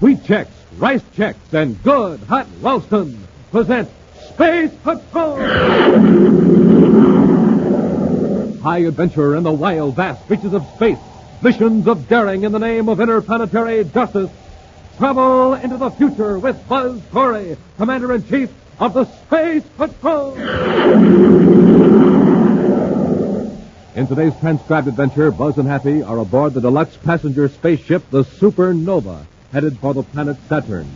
Wheat Chex, Rice Chex, and Good Hot Ralston present Space Patrol! High adventure in the wild, vast reaches of space. Missions of daring in the name of interplanetary justice. Travel into the future with Buzz Corey, Commander in Chief of the Space Patrol. In today's transcribed adventure, Buzz and Happy are aboard the deluxe passenger spaceship, the Supernova, headed for the planet Saturn.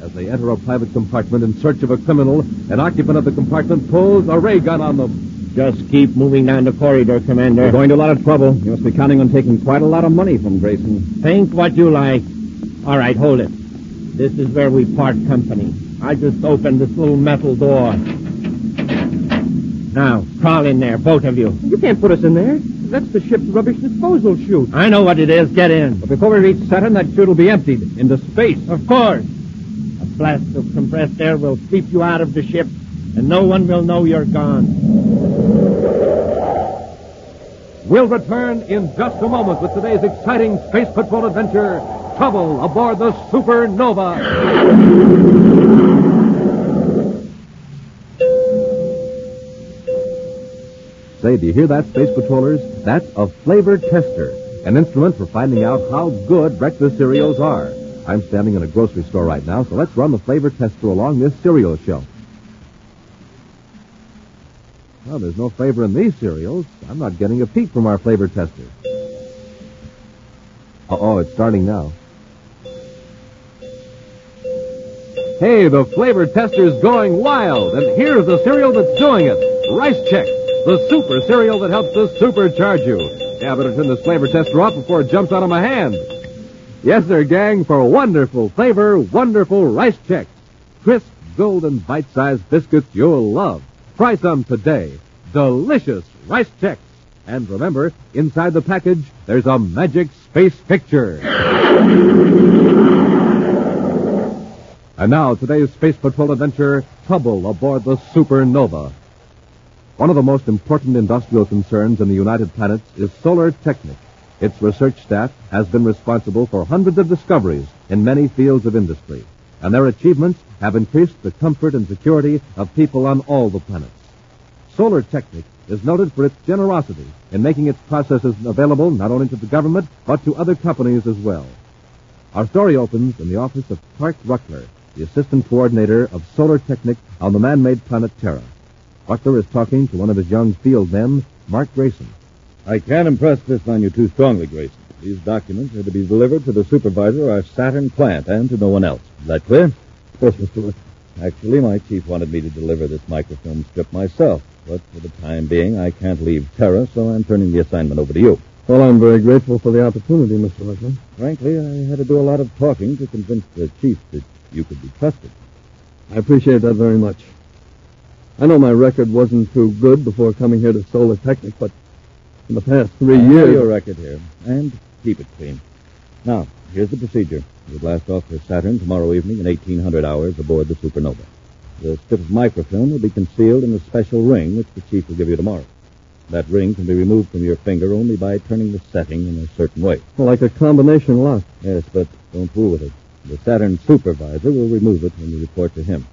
As they enter a private compartment in search of a criminal, an occupant of the compartment pulls a ray gun on them. Just keep moving down the corridor, Commander. You're going to a lot of trouble. You must be counting on taking quite a lot of money from Grayson. Think what you like. All right, hold it. This is where we part company. I just opened this little metal door. Now, crawl in there, both of you. You can't put us in there. That's the ship's rubbish disposal chute. I know what it is. Get in. But before we reach Saturn, that chute will be emptied into space. Of course. A blast of compressed air will sweep you out of the ship, and no one will know you're gone. We'll return in just a moment with today's exciting Space Patrol adventure, Trouble aboard the Supernova. Say, do you hear that, Space Patrollers? That's a flavor tester, an instrument for finding out how good breakfast cereals are. I'm standing in a grocery store right now, so let's run the flavor tester along this cereal shelf. Well, there's no flavor in these cereals. I'm not getting a peek from our flavor tester. Uh-oh, it's starting now. Hey, the flavor tester's going wild, and here's the cereal that's doing it. Rice Chex, the super cereal that helps to supercharge you. Yeah, better turn this flavor tester off before it jumps out of my hand. Yes, sir, gang, for wonderful flavor, wonderful Rice Chex. Crisp, golden, bite-sized biscuits you'll love. Try some today. Delicious Rice Chex. And remember, inside the package, there's a magic space picture. And now, today's Space Patrol adventure, Trouble aboard the Supernova. One of the most important industrial concerns in the United Planets is Solar Technic. Its research staff has been responsible for hundreds of discoveries in many fields of industry, and their achievements have increased the comfort and security of people on all the planets. Solar Technic is noted for its generosity in making its processes available not only to the government, but to other companies as well. Our story opens in the office of Clark Ruckler, the assistant coordinator of Solar Technic on the man-made planet Terra. Ruckler is talking to one of his young field men, Mark Grayson. I can't impress this on you too strongly, Grayson. These documents are to be delivered to the supervisor of our Saturn plant and to no one else. Is that clear? Of course, Mr. Ruckler. Actually, my chief wanted me to deliver this microfilm strip myself, but for the time being, I can't leave Terra, so I'm turning the assignment over to you. Well, I'm very grateful for the opportunity, Mr. Ruckler. Frankly, I had to do a lot of talking to convince the chief that you could be trusted. I appreciate that very much. I know my record wasn't too good before coming here to Solar Technic, but in the past three I years. your record here, and keep it clean. Now, here's the procedure. You blast off for Saturn tomorrow evening in 1800 hours aboard the Supernova. The strip of microfilm will be concealed in a special ring which the chief will give you tomorrow. That ring can be removed from your finger only by turning the setting in a certain way. Like a combination lock. Yes, but don't fool with it. The Saturn supervisor will remove it when you report to him.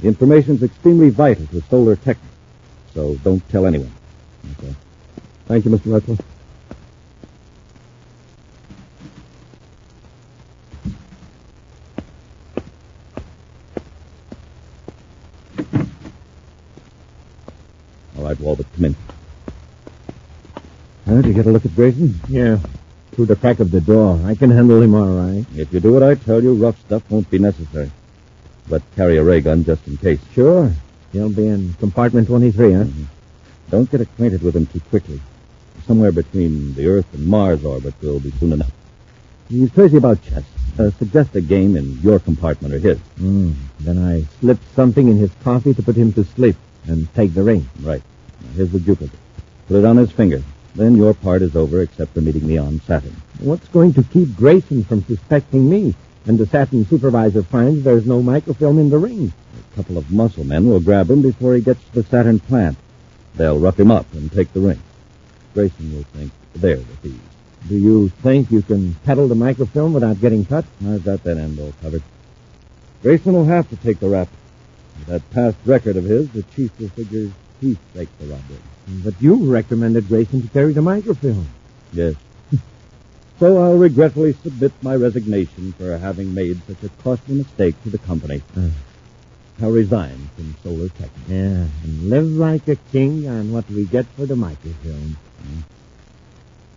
The information's extremely vital to Solar Tech, so don't tell anyone. Okay. Thank you, Mr. Ruckler. All right, Walbert, come in. Huh, did you get a look at Grayson? Yeah. Through the crack of the door. I can handle him all right. If you do what I tell you, rough stuff won't be necessary. But carry a ray gun just in case. Sure. He'll be in compartment 23, huh? Don't get acquainted with him too quickly. Somewhere between the Earth and Mars orbit will be soon enough. He's crazy about chess. Uh, suggest a game in your compartment or his. Mm. Then I slip something in his coffee to put him to sleep and take the ring. Right. Now, here's the duplicate. Put it on his finger. Then your part is over except for meeting me on Saturn. What's going to keep Grayson from suspecting me? And the Saturn supervisor finds there's no microfilm in the ring. A couple of muscle men will grab him before he gets to the Saturn plant. They'll rough him up and take the ring. Grayson will think they're the thieves. Do you think you can pedal the microfilm without getting cut? I've got that end all covered. Grayson will have to take the rap. With that past record of his, the chief will figure he faked the robbery. But you recommended Grayson to carry the microfilm. Yes. So I'll regretfully submit my resignation for having made such a costly mistake to the company. Hmm. I'll resign from Solar Tech. Yeah, and live like a king on what we get for the microfilm. Hmm.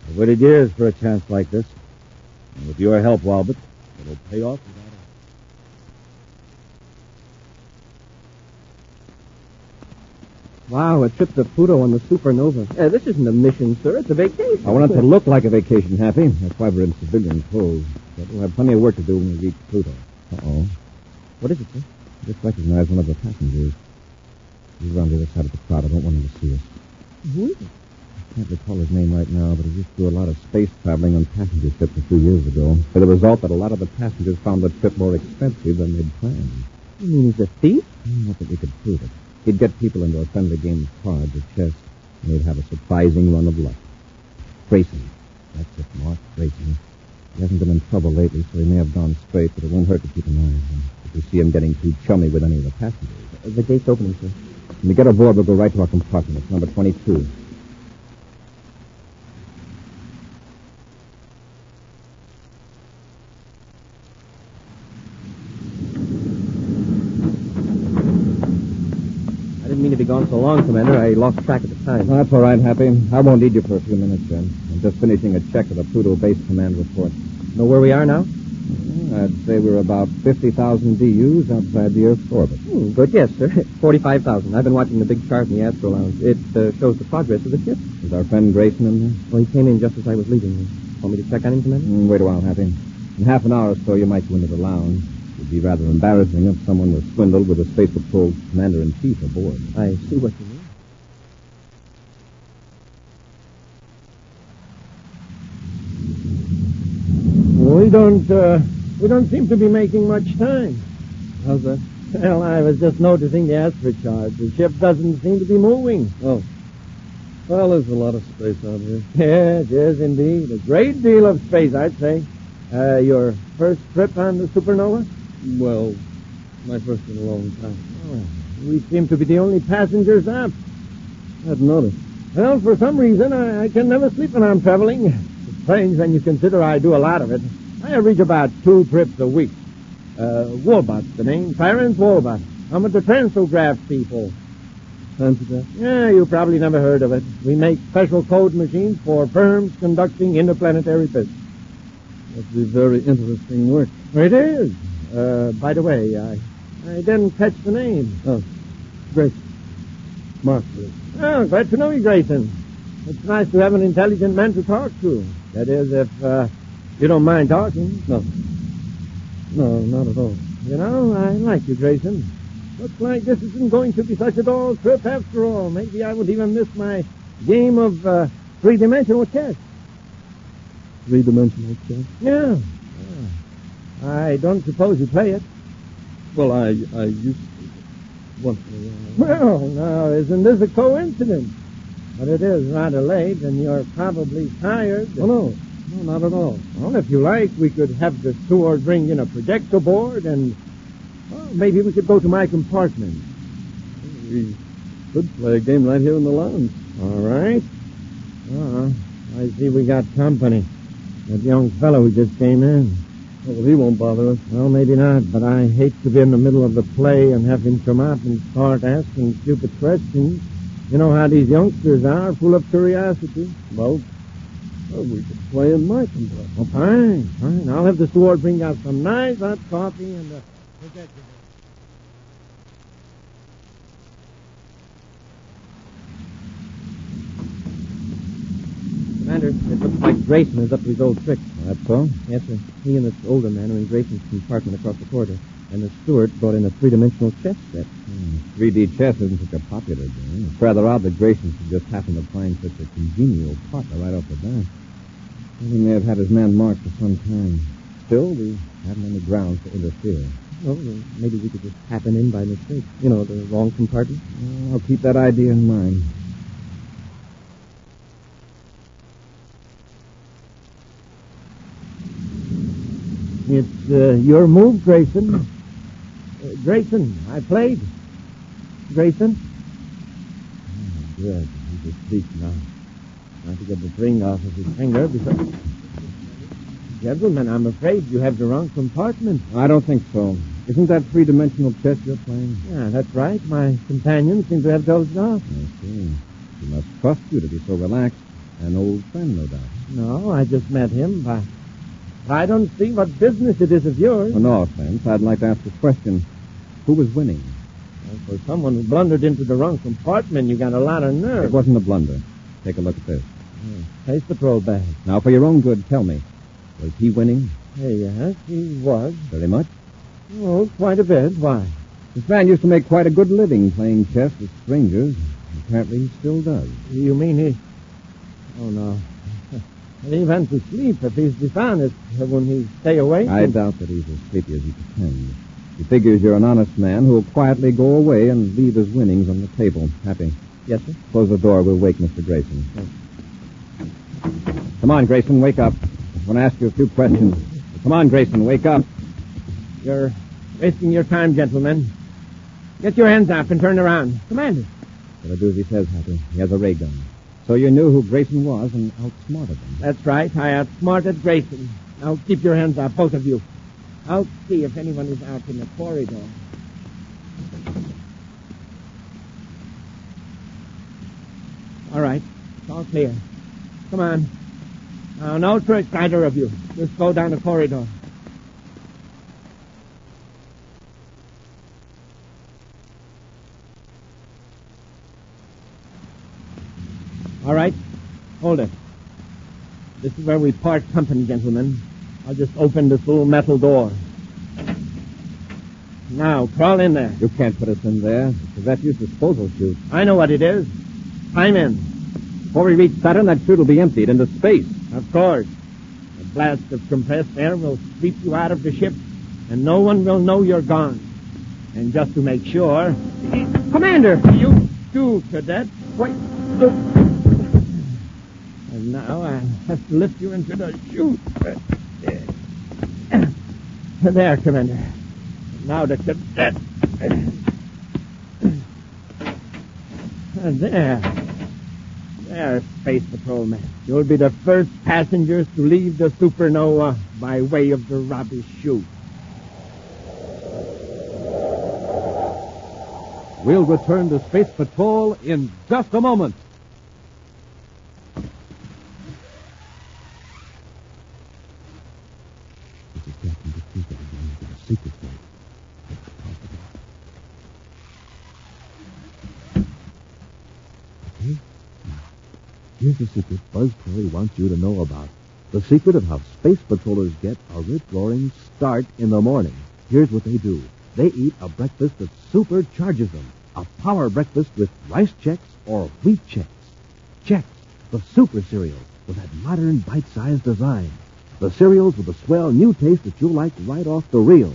I've waited years for a chance like this. And with your help, Walbert, it'll pay off without a... Wow, a trip to Pluto on the supernova. Uh, this isn't a mission, sir. It's a vacation. I want it to look like a vacation, Happy. That's why we're in civilian clothes. But we'll have plenty of work to do when we reach Pluto. Uh-oh. What is it, sir? I just recognized one of the passengers. He's around the other side of the crowd. I don't want him to see us. Who is it? I can't recall his name right now, but he used to do a lot of space traveling on passenger ships a few years ago. With the result that a lot of the passengers found the trip more expensive than they'd planned. You mean he's a thief? Not that we could prove it. He'd get people into a friendly game of cards or chess, and he'd have a surprising run of luck. Grayson. That's it, Mark. Grayson. He hasn't been in trouble lately, so he may have gone straight, but it won't hurt to keep an eye on him. If you see him getting too chummy with any of the passengers. Uh, the gate's opening, sir. When we get aboard, we'll go right to our compartment. It's number 22. I didn't mean to be gone so long, Commander. I lost track of the time. That's all right, Happy. I won't need you for a few minutes, then. I'm just finishing a check of the Pluto Base Command report. Know where we are now? I'd say we're about 50,000 DUs outside the Earth's orbit. Hmm, good guess, sir. 45,000. I've been watching the big chart in the Astro Lounge. It uh, shows the progress of the ship. Is our friend Grayson in there? Well, he came in just as I was leaving. Want me to check on him, Commander? Mm, wait a while, Happy. In half an hour or so, you might go into the lounge. It'd be rather embarrassing if someone was swindled with a Space Patrol Commander-in-Chief aboard. I see what you mean. We don't, uh, we don't seem to be making much time. How's that? Well, I was just noticing the Astro chart. The ship doesn't seem to be moving. Oh. Well, there's a lot of space out here. Yes, yes, indeed. A great deal of space, I'd say. Uh, your first trip on the supernova? Well, my first in a long time. Oh, we seem to be the only passengers up. I'd noticed. Well, for some reason, I, I can never sleep when I'm traveling. It's strange when you consider I do a lot of it. I average about two trips a week. Uh, the name. Clarence Woolbot. I'm with the Transograph people. Yeah, you probably never heard of it. We make special code machines for firms conducting interplanetary business. Must be very interesting work. It is. Uh, by the way, I, I didn't catch the name. Oh, Grayson. Mark Grayson. Oh, glad to know you, Grayson. It's nice to have an intelligent man to talk to. That is, if uh, you don't mind talking. No. No, not at all. You know, I like you, Grayson. Looks like this isn't going to be such a dull trip after all. Maybe I would even miss my game of uh, three-dimensional chess. Three-dimensional chess. Yeah. yeah. I don't suppose you play it. Well, I I used to once in a while. Well, now, isn't this a coincidence? But it is rather late, and you're probably tired. Oh, no. No, not at all. Well, if you like, we could have the steward bring in a projector board, and well, maybe we could go to my compartment. We could play a game right here in the lounge. All right. Uh, I see we got company. That young fellow who just came in. Well, he won't bother us. Well, maybe not, but I hate to be in the middle of the play and have him come up and start asking stupid questions. You know how these youngsters are, full of curiosity. Well, well, we could play in my compartment. Well, fine, fine. I'll have the steward bring out some nice hot coffee and uh, a projector. Commander, it looks like Grayson is up to his old tricks. That's so? Yes, sir. He and this older man are in Grayson's compartment across the corridor. And the steward brought in a three-dimensional chess set. Hmm. 3D chess isn't such a popular game. It's rather odd that Grayson should just happen to find such a congenial partner right off the bat. He may have had his man marked for some time. Still, we haven't any grounds to interfere. Well, maybe we could just happen in by mistake. You know, the wrong compartment. Uh, I'll keep that idea in mind. It's uh, your move, Grayson. Uh, Grayson, I played. Grayson? Oh, good. He's asleep now. Trying to get the ring off of his finger before... Gentlemen, I'm afraid you have the wrong compartment. I don't think so. Isn't that three-dimensional chess you're playing? Yeah, that's right. My companion seems to have dozed off. I see. He must trust you to be so relaxed. An old friend, no doubt. No, I just met him. But I don't see what business it is of yours. Oh, no offense. I'd like to ask a question. Who was winning? Well, for someone who blundered into the wrong compartment, you got a lot of nerve. It wasn't a blunder. Take a look at this. Hmm. Yeah. the Patrol bag. Now, for your own good, tell me. Was he winning? Hey, yes, he was. Very much? Oh, quite a bit. Why? This man used to make quite a good living playing chess with strangers. Apparently he still does. You mean he... Oh, no. He went to sleep if he's dishonest. Wouldn't he stay awake? I doubt that he's as sleepy as he pretends. He figures you're an honest man who'll quietly go away and leave his winnings on the table. Happy. Yes, sir? Close the door. We'll wake Mr. Grayson. Come on, Grayson, wake up. I want to ask you a few questions. Come on, Grayson, wake up. You're wasting your time, gentlemen. Get your hands up and turn around. Commander. Gotta do as he says, Happy. He has a ray gun. So you knew who Grayson was and outsmarted him. That's right. I outsmarted Grayson. Now keep your hands up, both of you. I'll see if anyone is out in the corridor. All right. It's all clear. Come on. Now, no tricks, either of you. Just go down the corridor. All right. Hold it. This is where we part company, gentlemen. I'll just open this little metal door. Now, crawl in there. You can't put us in there. It's a refuse disposal chute. I know what it is. I'm in. Before we reach Saturn, that chute will be emptied into space. Of course. A blast of compressed air will sweep you out of the ship, and no one will know you're gone. And just to make sure... Commander! You too, cadet. Wait. Look. And now I have to lift you into the chute. There, Commander. Now the cadet. There. There, Space Patrolman. You'll be the first passengers to leave the supernova by way of the rubbish chute. We'll return to Space Patrol in just a moment. This is Captain D'Souza again with a secret vote. Okay? Now, here's the secret Buzz Corey wants you to know about. The secret of how space patrollers get a rip-roaring start in the morning. Here's what they do. They eat a breakfast that supercharges them. A power breakfast with rice Chex or wheat Chex. Chex, the super cereal with that modern bite-sized design. The cereals with a swell new taste that you'll like right off the reel.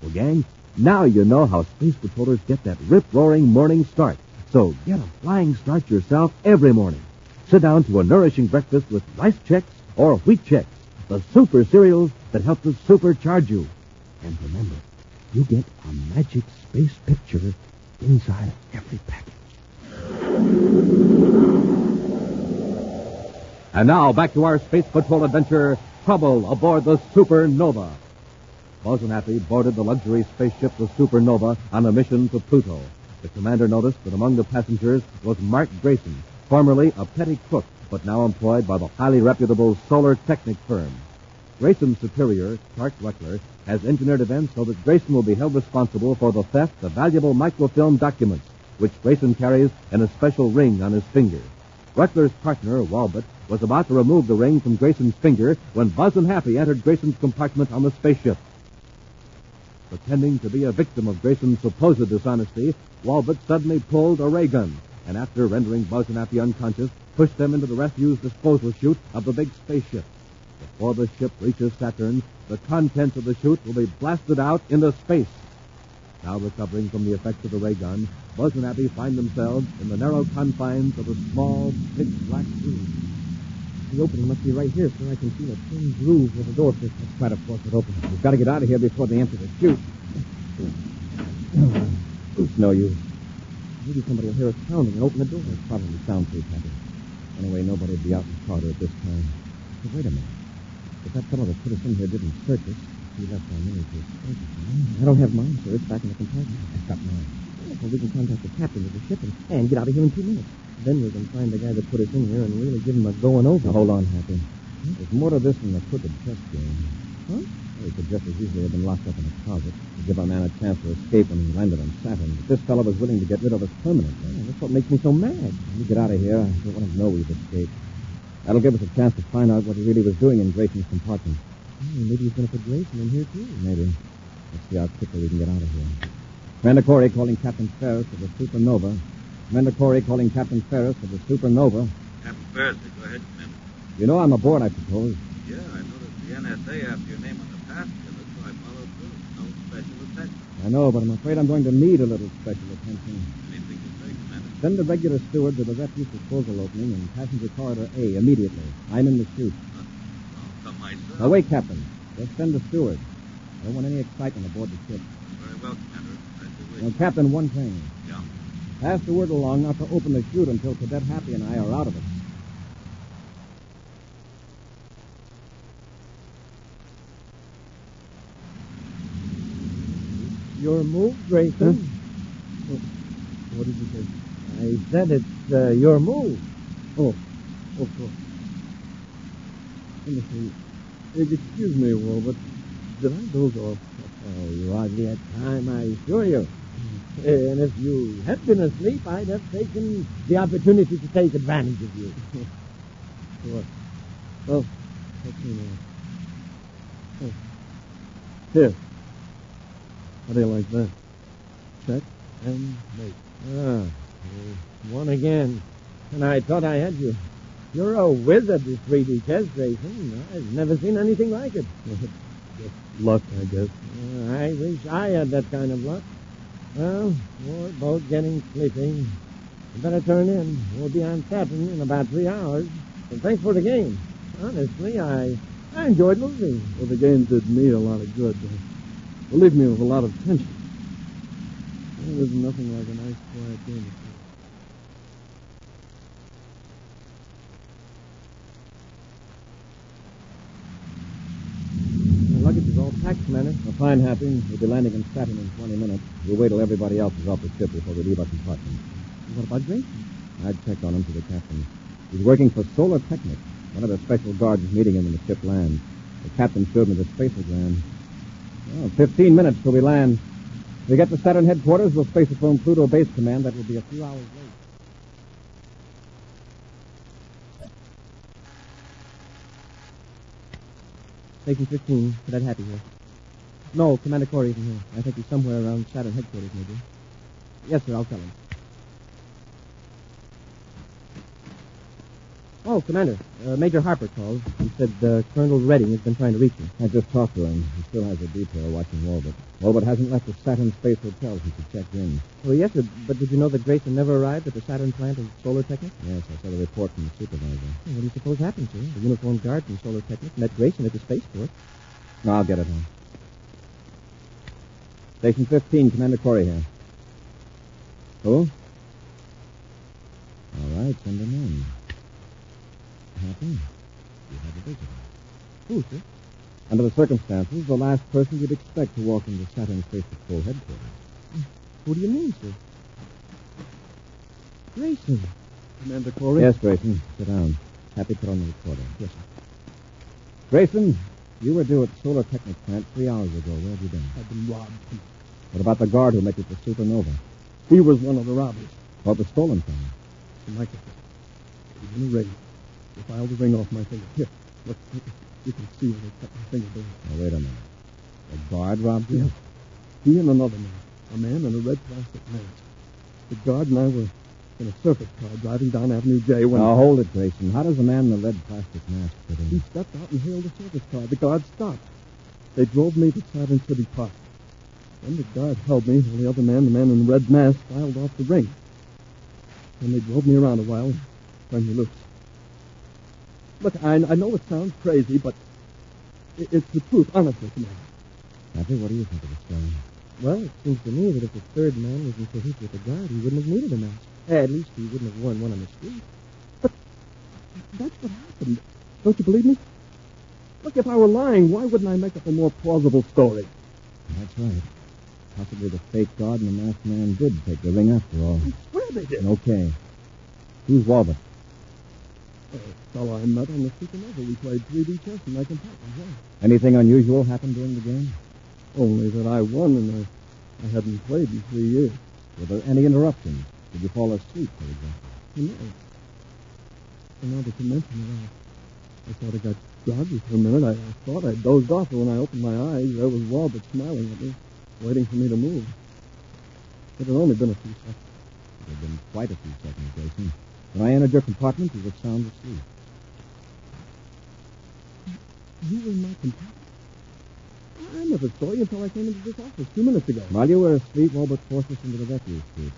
Well, gang, now you know how space patrollers get that rip-roaring morning start. So get a flying start yourself every morning. Sit down to a nourishing breakfast with rice Chex or wheat Chex, the super cereals that help to supercharge you. And remember, you get a magic space picture inside every package. And now back to our Space Patrol adventure, Trouble aboard the Supernova. And Happy boarded the luxury spaceship, the Supernova, on a mission to Pluto. The commander noticed that among the passengers was Mark Grayson, formerly a petty crook, but now employed by the highly reputable Solar Technic firm. Grayson's superior, Clark Ruckler, has engineered events so that Grayson will be held responsible for the theft of valuable microfilm documents, which Grayson carries in a special ring on his finger. Ruckler's partner, Walbot, was about to remove the ring from Grayson's finger when Buzz and Happy entered Grayson's compartment on the spaceship. Pretending to be a victim of Grayson's supposed dishonesty, Walbot suddenly pulled a ray gun, and after rendering Buzz and Happy unconscious, pushed them into the refuse disposal chute of the big spaceship. Before the ship reaches Saturn, the contents of the chute will be blasted out into space. Now recovering from the effects of the ray gun, Buzz and Happy find themselves in the narrow confines of a small, pitch black room. The opening must be right here, so I can see a thin groove where the door fits. Let's try to force it open. We've got to get out of here before they enter the chute. It's no use. Maybe somebody will hear us pounding and open the door. It's probably soundproof, Happy. Anyway, nobody would be out in the corridor at this time. But wait a minute. If that fellow that put us in here didn't search us, he left our money to I don't have mine, sir. It's back in the compartment. I've got mine. Well, we can contact the captain of the ship and, and get out of here in two minutes. Then we can find the guy that put us in here and really give him a going over. Now, hold on, Happy. There's more to this than the crooked chess game. Huh? He could just as easily have been locked up in a closet to give our man a chance to escape when he landed on Saturn. But this fellow was willing to get rid of us permanently. Yeah, that's what makes me so mad. When we get out of here, I don't want to know we've escaped. That'll give us a chance to find out what he really was doing in Grayson's compartment. Hmm, maybe he's going to put Grayson in here, too. Maybe. Let's see how quickly we can get out of here. Commander Corey calling Captain Ferris of the Supernova. Commander Corey calling Captain Ferris of the Supernova. Captain Ferris, go ahead, Commander. You know I'm aboard, I suppose. Yeah, I noticed the NSA after your name on the passenger list, so I followed through. No special attention. I know, but I'm afraid I'm going to need a little special attention. Anything you say, Commander. Send the regular steward to the refuse disposal opening in passenger corridor A immediately. I'm in the chute. I'll come myself. Now, wait, Captain. Just send the steward. I don't want any excitement aboard the ship. Very well, Commander. Now. Captain, one thing. Yeah. Pass the word along not to open the chute until Cadet Happy and I are out of it. Your move, Grayson. What did you say? I said it's uh, your move. Oh, of course. Excuse me, Will, but did I doze off? Oh, you hardly had time, I assure you. And if you had been asleep, I'd have taken the opportunity to take advantage of you. What? Well, let's now. Oh. Here. How do you like that? Check and mate. Ah, won again. And I thought I had you. You're a wizard at 3D chess racing. I've never seen anything like it. Just luck, I guess. Uh, I wish I had that kind of luck. Well, we're both getting sleepy. You better turn in. We'll be on Saturn in about three hours. And thanks for the game. Honestly, I I enjoyed losing. Well, the game did me a lot of good. Relieved me with a lot of tension. Well, there's nothing like a nice, quiet game. of luggage is all packed, Commander. Well, fine, Happy. We'll be landing in Saturn in 20 minutes. We'll wait till everybody else is off the ship before we leave our compartment. What about Grayson? I'd checked on him to the captain. He's working for Solar Technic. One of the special guards is meeting him when the ship lands. The captain showed me the spaceogram. Well, 15 minutes till we land. If we get to Saturn headquarters, we'll space it from Pluto Base Command. That will be a few hours late. Station 15, Cadet Happy here. No, Commander Corey isn't here. I think he's somewhere around Saturn headquarters, maybe. Yes, sir, I'll tell him. Oh, Commander, uh, Major Harper called. He said uh, Colonel Redding has been trying to reach you. I just talked to him. He still has a detail watching Walbert. Walbert hasn't left the Saturn Space Hotel since he checked in. Oh, yes, sir, but did you know that Grayson never arrived at the Saturn plant of Solar Technic? Yes, I saw the report from the supervisor. Well, what do you suppose happened, sir? The uniformed guard from Solar Technic met Grayson at the spaceport. No, I'll get it home. Station 15, Commander Corey here. Who? All right, send him in. Happy? You have a visitor. Who, sir? Under the circumstances, the last person you'd expect to walk into Saturn Space Patrol headquarters. Who do you mean, sir? Grayson. Commander Corey? Yes, Grayson. Sit down. Happy put on the recorder. Yes, sir. Grayson, you were due at the Solar Technic plant three hours ago. Where have you been? I've been robbed. What about the guard who met you at the Supernova? He was one of the robbers. What was stolen from you? The microfilm. It was in a ring. They filed the ring off my finger. Here, look. You can see where they cut my finger down. Now, wait a minute. The guard robbed you? Yes. He and another man. A man in a red plastic mask. The guard and I were in a surface car driving down Avenue J when Now, hold it, Grayson. How does a man in a red plastic mask fit in? he stepped out and hailed a service car. The guard stopped. They drove me to Saturn City Park. Then the guard held me while the other man, the man in the red mask, filed off the ring. Then they drove me around a while, and turned me loose. Look, I, I know it sounds crazy, but it, it's the truth, honestly, Commander. Happy, what do you think of the story? Well, it seems to me that if the third man was in cahoots with the guard, he wouldn't have needed a mask. At least he wouldn't have worn one on the street. But that's what happened. Don't you believe me? Look, if I were lying, why wouldn't I make up a more plausible story? That's right. Possibly the fake guard and the masked man did take the ring after all. I swear they did. Okay. Who's Walbot? Fellow I met on the Supernova. We played 3D chess in my compartment, yeah. Anything unusual happened during the game? Only that I won and I, I hadn't played in three years. Were there any interruptions? Did you fall asleep, for example? No. and now that you mention it, I, I thought I got groggy for a minute. I, I thought I dozed off, but when I opened my eyes, there was Walbot smiling at me, waiting for me to move. It had only been a few seconds. It had been quite a few seconds, Grayson. When I entered your compartment, you were sound asleep. You were in my compartment? I never saw you until I came into this office two minutes ago. While you were asleep, Walbot forced us into the refuge suite.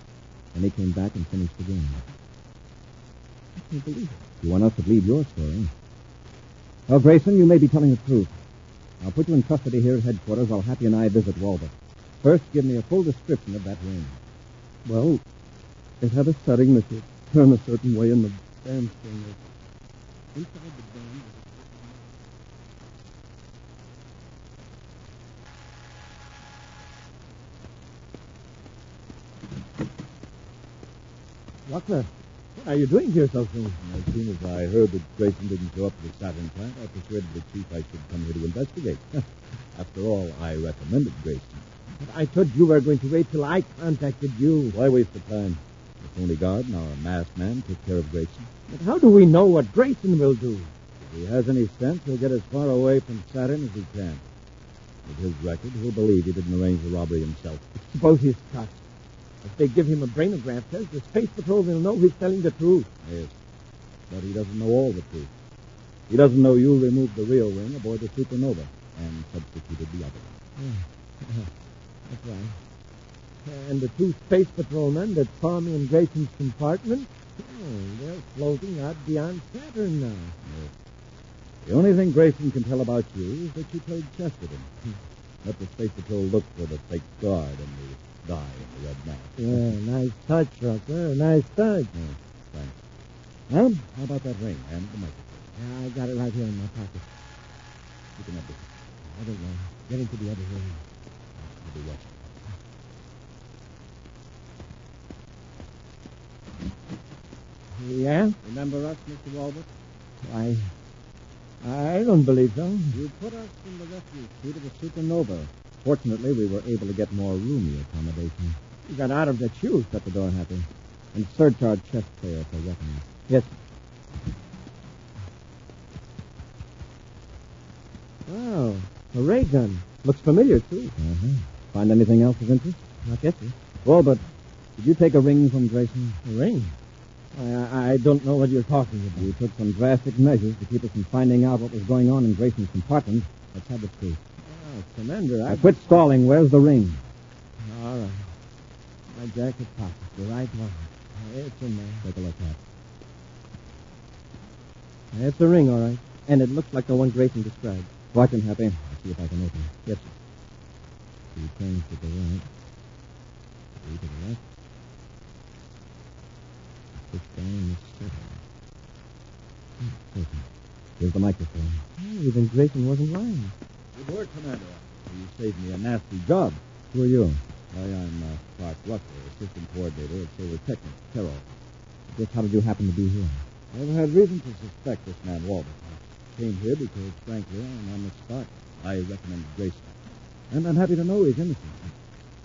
Then he came back and finished the game. I can't believe it. You want us to believe your story? Well, Grayson, you may be telling the truth. I'll put you in custody here at headquarters while Happy and I visit Walbot. First, give me a full description of that ring. Well, it had a setting that turn a certain way in the band string. Inside the band Ruckler, what are you doing here so soon? As soon as I heard that Grayson didn't show up at the Saturn plant, I persuaded the chief I should come here to investigate. After all, I recommended Grayson. But I thought you were going to wait till I contacted you. Why waste the time? Guard and our masked man took care of Grayson. But how do we know what Grayson will do? If he has any sense, he'll get as far away from Saturn as he can. With his record, he'll believe he didn't arrange the robbery himself. Suppose he's caught. If they give him a brainograph test, the Space Patrol will know he's telling the truth. Yes. But he doesn't know all the truth. He doesn't know you removed the real ring aboard the Supernova and substituted the other. That's right. And the two Space Patrolmen that saw me in Grayson's compartment, oh, they're floating out beyond Saturn now. The only thing Grayson can tell about you is that you played chess with him. Hmm. Let the Space Patrol look for the fake guard and the guy in the red mask. Yeah, nice touch, Ruckler. Nice touch. Thanks. Well, how about that ring and the microfilm? Yeah, I got it right here in my pocket. You can have this. I don't know. Get into the other room. I'll be watching. Yeah? Remember us, Mr. Walbert? I. I don't believe so. You put us in the refuge suite of the Supernova. Fortunately, we were able to get more roomy accommodation. You got out of the shoe. Shut the door, Happy. And search our chest player for weapons. Yes. Wow, a ray gun. Looks familiar, too. Uh-huh. Find anything else of interest? Not yet, sir. Well, but did you take a ring from Grayson? A ring? I, I don't know what you're talking about. You took some drastic measures to keep us from finding out what was going on in Grayson's compartment. Let's have the truth. Ah, oh, Commander, Now, I... quit stalling. Where's the ring? All right. My jacket pocket, the right one. It's in there. Take a look at. it. It's a ring, all right. And it looks like the one Grayson described. Watch him, Happy. I'll see if I can open it. Yes, sir. Two turns to the right. Three to the left. Push down in the center. Hmm, open. Here's the microfilm. Oh, then Grayson wasn't lying. Good work, Commander. You saved me a nasty job. Who are you? Why, I'm uh, Clark Ruckler, assistant coordinator at Solar Technic, Terrell. Just how did you happen to be here? I've had reason to suspect this man Walbot. I came here because, frankly, I'm on the spot. I recommended Grayson. And I'm happy to know he's innocent.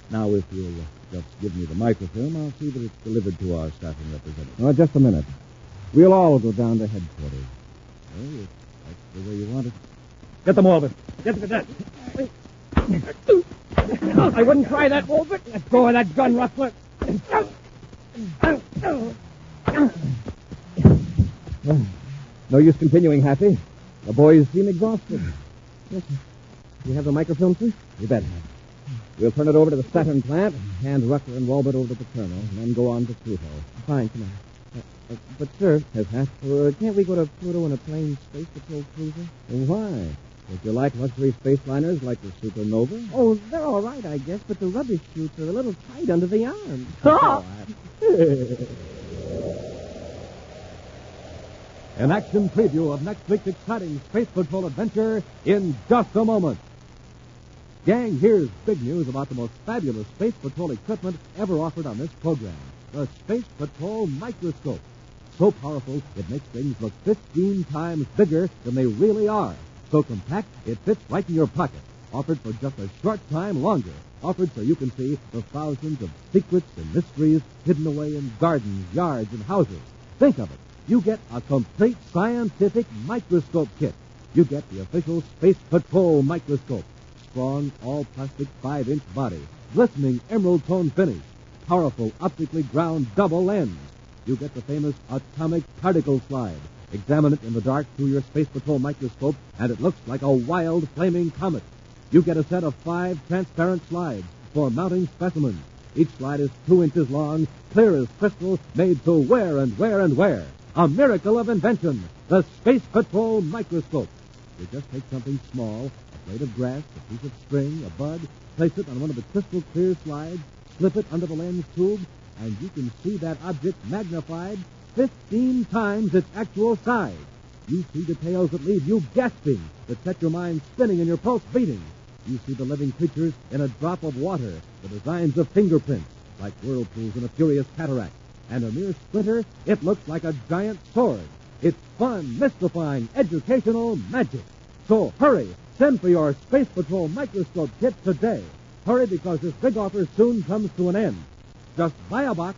Now, if you'll uh, just give me the microfilm, I'll see that it's delivered to our staffing representative. Oh, just a minute. We'll all go down to headquarters. Well, if that's the way you want it. Get them, Walbert. Get the cadet. I wouldn't try that, Walbert. Let go of that gun, Ruckler. No use continuing, Happy. The boys seem exhausted. Yes, sir. You have the microfilm, sir? You bet. We'll turn it over to the Saturn plant, hand Ruckler and Walbert over to the terminal, and then go on to Pluto. Fine, Commander. Uh, but, sir, Yes, huh? uh, can't we go to Pluto in a plain space patrol cruiser? Why? Don't you like luxury space liners like the Supernova? Oh, they're all right, I guess, but the rubbish chutes are a little tight under the arms. Oh, An action preview of next week's exciting Space Patrol adventure in just a moment. Gang, here's big news about the most fabulous Space Patrol equipment ever offered on this program the Space Patrol microscope. So powerful, it makes things look 15 times bigger than they really are. So compact, it fits right in your pocket. Offered for just a short time longer. Offered so you can see the thousands of secrets and mysteries hidden away in gardens, yards, and houses. Think of it. You get a complete scientific microscope kit. You get the official Space Patrol microscope. Strong, all plastic 5 inch body. Glistening emerald tone finish. Powerful, optically ground double lens. You get the famous atomic particle slide. Examine it in the dark through your Space Patrol microscope, and it looks like a wild, flaming comet. You get a set of five transparent slides for mounting specimens. Each slide is two inches long, clear as crystal, made to wear and wear and wear. A miracle of invention, the Space Patrol microscope. You just take something small, a blade of grass, a piece of string, a bud, place it on one of the crystal clear slides, slip it under the lens tube, and you can see that object magnified 15 times its actual size. You see details that leave you gasping, that set your mind spinning and your pulse beating. You see the living creatures in a drop of water, the designs of fingerprints, like whirlpools in a furious cataract. And a mere splinter, it looks like a giant sword. It's fun, mystifying, educational magic. So hurry, send for your Space Patrol microscope kit today. Hurry because this big offer soon comes to an end. Just buy a box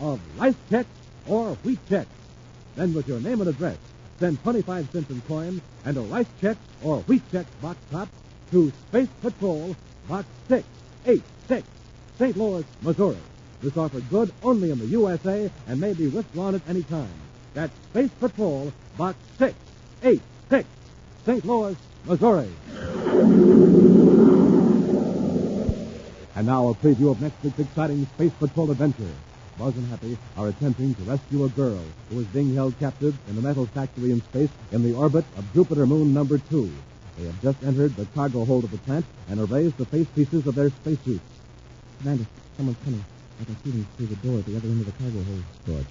of rice Chex or wheat Chex. Then with your name and address, send 25 cents in coin and a rice check or wheat check box top to Space Patrol, Box 686, St. Louis, Missouri. This offer good only in the USA and may be withdrawn at any time. That's Space Patrol, Box 686, St. Louis, Missouri. And now a preview of next week's exciting Space Patrol adventure. Buzz and Happy are attempting to rescue a girl who is being held captive in a metal factory in space in the orbit of Jupiter Moon number two. They have just entered the cargo hold of the plant and have raised the face pieces of their spacesuits. Commander, someone's coming. I can see them through the door at the other end of the cargo hold. George,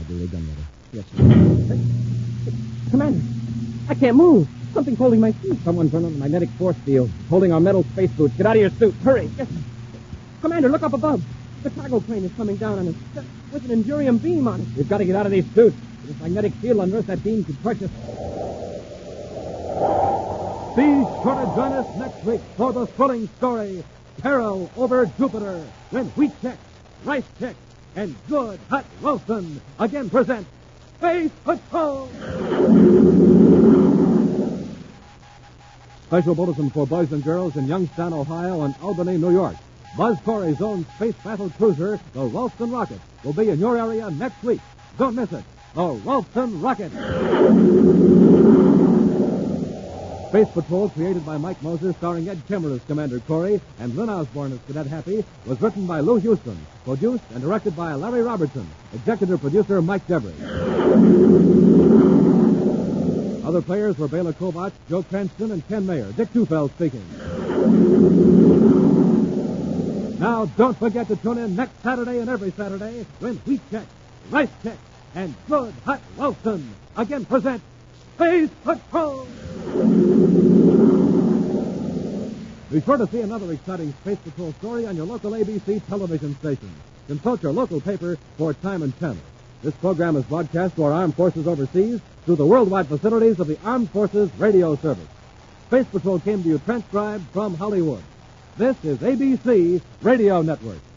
I believe they're done with her. Yes, sir. Commander, I can't move. Something's holding my feet. Someone's running the magnetic force field, holding our metal space boots. Get out of your suit. Hurry. Yes, sir. Commander, look up above. The cargo plane is coming down on us with an Endurium beam on it. We've got to get out of these suits. This magnetic field under us, that beam could crush us. Be sure to join us next week for the thrilling story, Peril Over Jupiter, when Wheat Check, Rice Check, and Good Hot Ralston again present Space Patrol! Special bulletin for boys and girls in Youngstown, Ohio, and Albany, New York. Buzz Corey's own space battle cruiser, the Ralston Rocket, will be in your area next week. Don't miss it. The Ralston Rocket. Space Patrol, created by Mike Moser, starring Ed Kemmer as Commander Corey and Lyn Osborn as Cadet Happy, was written by Lou Huston, produced and directed by Larry Robertson, executive producer Mike Devery. Other players were Bela Kovacs, Joe Cranston, and Ken Mayer. Dick Tufeld speaking. Now, don't forget to tune in next Saturday and every Saturday when Wheat Check, Rice Check, and Good Hot Ralston again present Space Patrol! Be sure to see another exciting Space Patrol story on your local ABC television station. Consult your local paper for time and channel. This program is broadcast to our armed forces overseas through the worldwide facilities of the Armed Forces Radio Service. Space Patrol came to you transcribed from Hollywood. This is ABC Radio Network.